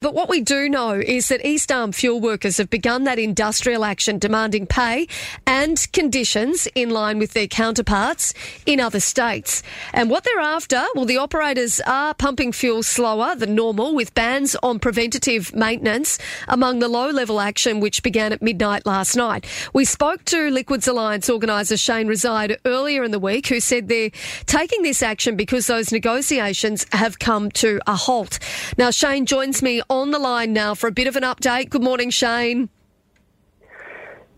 But what we do know is that East Arm fuel workers have begun that industrial action demanding pay and conditions in line with their counterparts in other states. And what they're after, well, the operators are pumping fuel slower than normal with bans on preventative maintenance among the low level action which began at midnight last night. We spoke to Liquids Alliance organiser Shane Reside earlier in the week who said they're taking this action because those negotiations have come to a halt. Now, Shane joins me on the line now for a bit of an update. Good morning, Shane.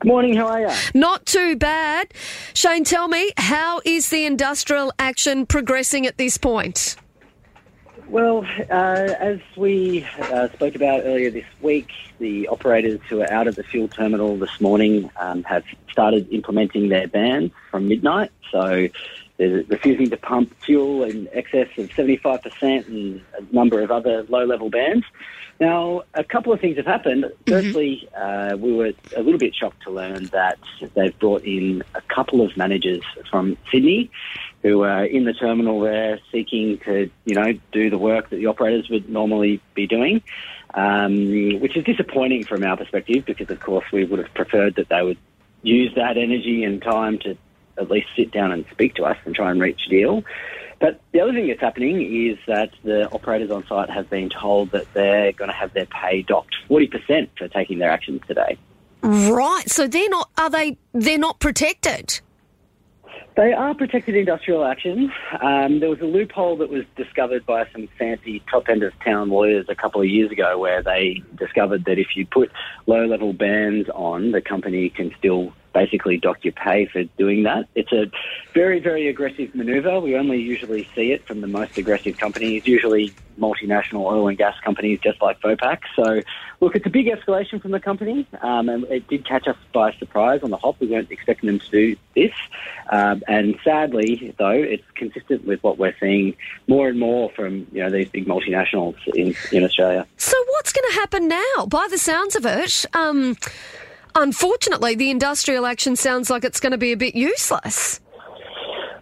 Good morning, how are you? Not too bad. Shane, tell me, how is the industrial action progressing at this point? Well, uh, as we uh, spoke about earlier this week, the operators who are out at the fuel terminal this morning um, have started implementing their ban from midnight. So they're refusing to pump fuel in excess of 75% and a number of other low level bans. Now, a couple of things have happened. Mm-hmm. Firstly, uh, we were a little bit shocked to learn that they've brought in a couple of managers from Sydney who are in the terminal there seeking to, you know, do the work that the operators would normally be doing, um, which is disappointing from our perspective because, of course, we would have preferred that they would use that energy and time to at least sit down and speak to us and try and reach a deal. But the other thing that's happening is that the operators on site have been told that they're going to have their pay docked 40% for taking their actions today. Right. So they're not, are they, they're not protected? They are protected industrial actions. Um, there was a loophole that was discovered by some fancy top end of town lawyers a couple of years ago where they discovered that if you put low level bans on, the company can still basically dock your pay for doing that. It's a very, very aggressive manoeuvre. We only usually see it from the most aggressive companies, usually multinational oil and gas companies just like Vopak. So, look, it's a big escalation from the company, um, and it did catch us by surprise on the hop. We weren't expecting them to do this. Um, and sadly, though, it's consistent with what we're seeing more and more from you know these big multinationals in, in Australia. So, what's going to happen now? By the sounds of it, um, unfortunately, the industrial action sounds like it's going to be a bit useless.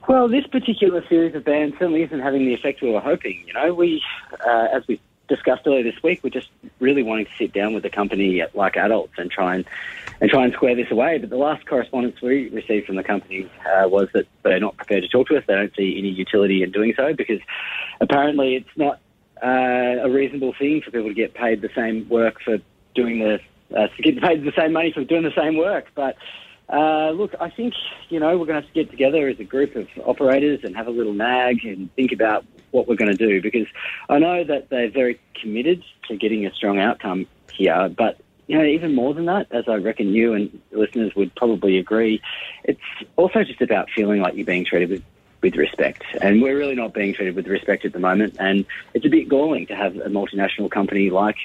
Well, this particular series of bans certainly isn't having the effect we were hoping. You know, we, uh, as we discussed earlier this week, we're just really wanting to sit down with the company like adults and try and and try and square this away. But the last correspondence we received from the company uh, was that they're not prepared to talk to us. They don't see any utility in doing so because apparently it's not uh, a reasonable thing for people to get paid the same work for doing the uh, to get paid the same money for doing the same work. But uh, look, I think you know we're going to have to get together as a group of operators and have a little nag and think about what we're going to do because I know that they're very committed to getting a strong outcome here, but. You know, even more than that, as I reckon you and listeners would probably agree, it's also just about feeling like you're being treated with with respect. And we're really not being treated with respect at the moment. And it's a bit galling to have a multinational company like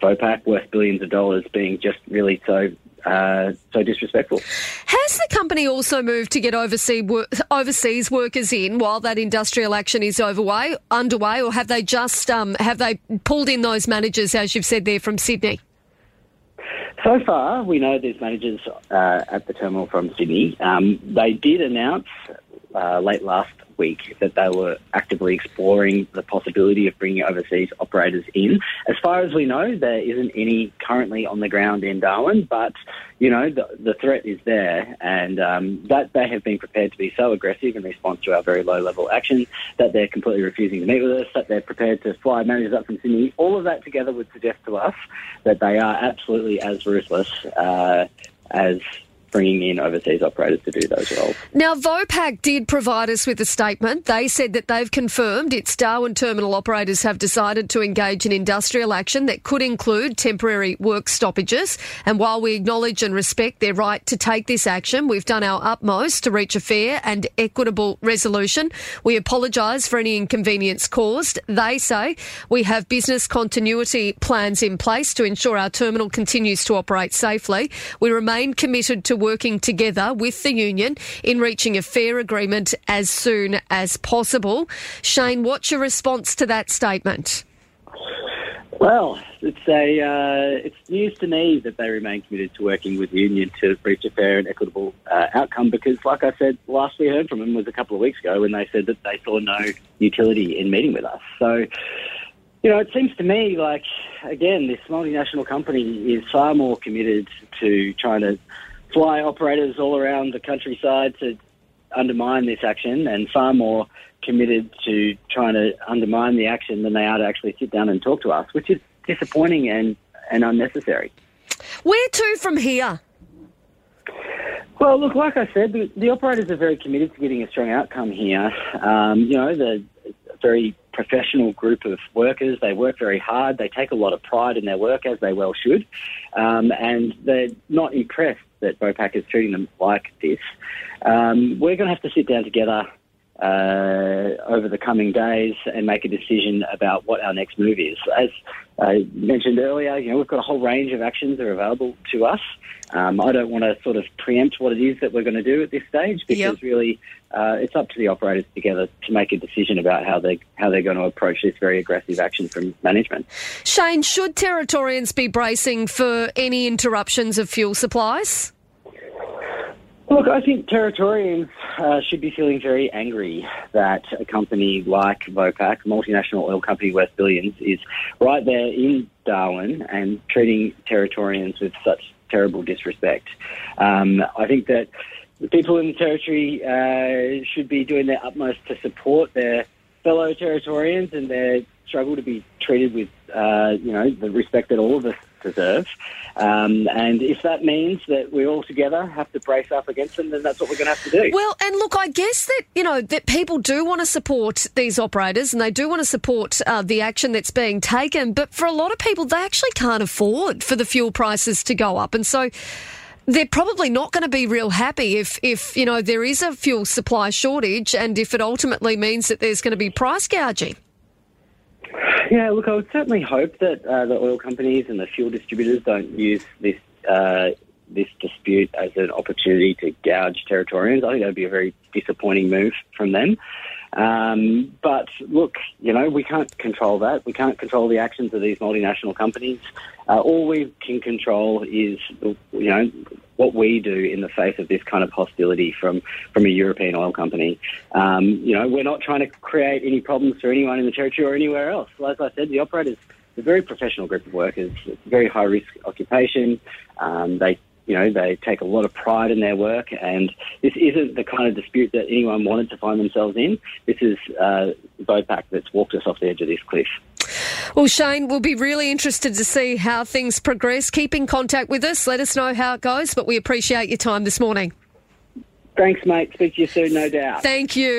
Vopak, worth billions of dollars, being just really so uh, so disrespectful. Has the company also moved to get overseas, overseas workers in while that industrial action is overway, underway, or have they just um, have they pulled in those managers, as you've said there, from Sydney? So far, we know there's managers uh, at the terminal from Sydney. Um, they did announce uh, late last week that they were actively exploring the possibility of bringing overseas operators in. As far as we know, there isn't any currently on the ground in Darwin, but you know the, the threat is there, and um, that they have been prepared to be so aggressive in response to our very low level action that they're completely refusing to meet with us, that they're prepared to fly managers up from Sydney. All of that together would suggest to us that they are absolutely as ruthless uh, as bringing in overseas operators to do those roles. Now, Vopak did provide us with a statement. They said that they've confirmed its Darwin terminal operators have decided to engage in industrial action that could include temporary work stoppages. And while we acknowledge and respect their right to take this action, we've done our utmost to reach a fair and equitable resolution. We apologise for any inconvenience caused. They say we have business continuity plans in place to ensure our terminal continues to operate safely. We remain committed to working together with the union in reaching a fair agreement as soon as possible. Shane, what's your response to that statement? Well, it's a uh, it's news to me that they remain committed to working with the union to reach a fair and equitable uh, outcome. Because, like I said, last we heard from them was a couple of weeks ago when they said that they saw no utility in meeting with us. So, you You know, it seems to me like, again, this multinational company is far more committed to trying to fly operators all around the countryside to undermine this action and far more committed to trying to undermine the action than they are to actually sit down and talk to us, which is disappointing and, and unnecessary. Where to from here? Well, look, like I said, the, the operators are very committed to getting a strong outcome here. Um, you know, the very professional group of workers. They work very hard. They take a lot of pride in their work, as they well should. Um, and they're not impressed that Vopak is treating them like this. Um, we're going to have to sit down together uh, over the coming days and make a decision about what our next move is. As I mentioned earlier, you know, we've got a whole range of actions that are available to us. Um, I don't want to sort of preempt what it is that we're going to do at this stage because yep. really uh, it's up to the operators together to make a decision about how they how they're going to approach this very aggressive action from management. Shane, should Territorians be bracing for any interruptions of fuel supplies? Look, I think Territorians uh, should be feeling very angry that a company like Vopak, a multinational oil company worth billions, is right there in Darwin and treating Territorians with such terrible disrespect. Um, I think that the people in the territory uh, should be doing their utmost to support their fellow Territorians and their struggle to be treated with, uh, you know, the respect that all of us deserve. Um, and if that means that we all together have to brace up against them, then that's what we're going to have to do. Well, and look, I guess that, you know, that people do want to support these operators and they do want to support uh, the action that's being taken. But for a lot of people, they actually can't afford for the fuel prices to go up. And so they're probably not going to be real happy if, if, you know, there is a fuel supply shortage and if it ultimately means that there's going to be price gouging. Yeah, look, I would certainly hope that uh, the oil companies and the fuel distributors don't use this uh, this dispute as an opportunity to gouge Territorians. I think that would be a very disappointing move from them. Um, but look, you know, we can't control that. We can't control the actions of these multinational companies. Uh, all we can control is, you know, what we do in the face of this kind of hostility from, from a European oil company. Um, you know, we're not trying to create any problems for anyone in the territory or anywhere else. As I said, the operators a very professional group of workers. It's a very high risk occupation. Um, they, you know, they take a lot of pride in their work, and this isn't the kind of dispute that anyone wanted to find themselves in. This is uh, Vopak that's walked us off the edge of this cliff. Well, Shane, we'll be really interested to see how things progress. Keep in contact with us. Let us know how it goes, but we appreciate your time this morning. Thanks, mate. Speak to you soon, no doubt. Thank you.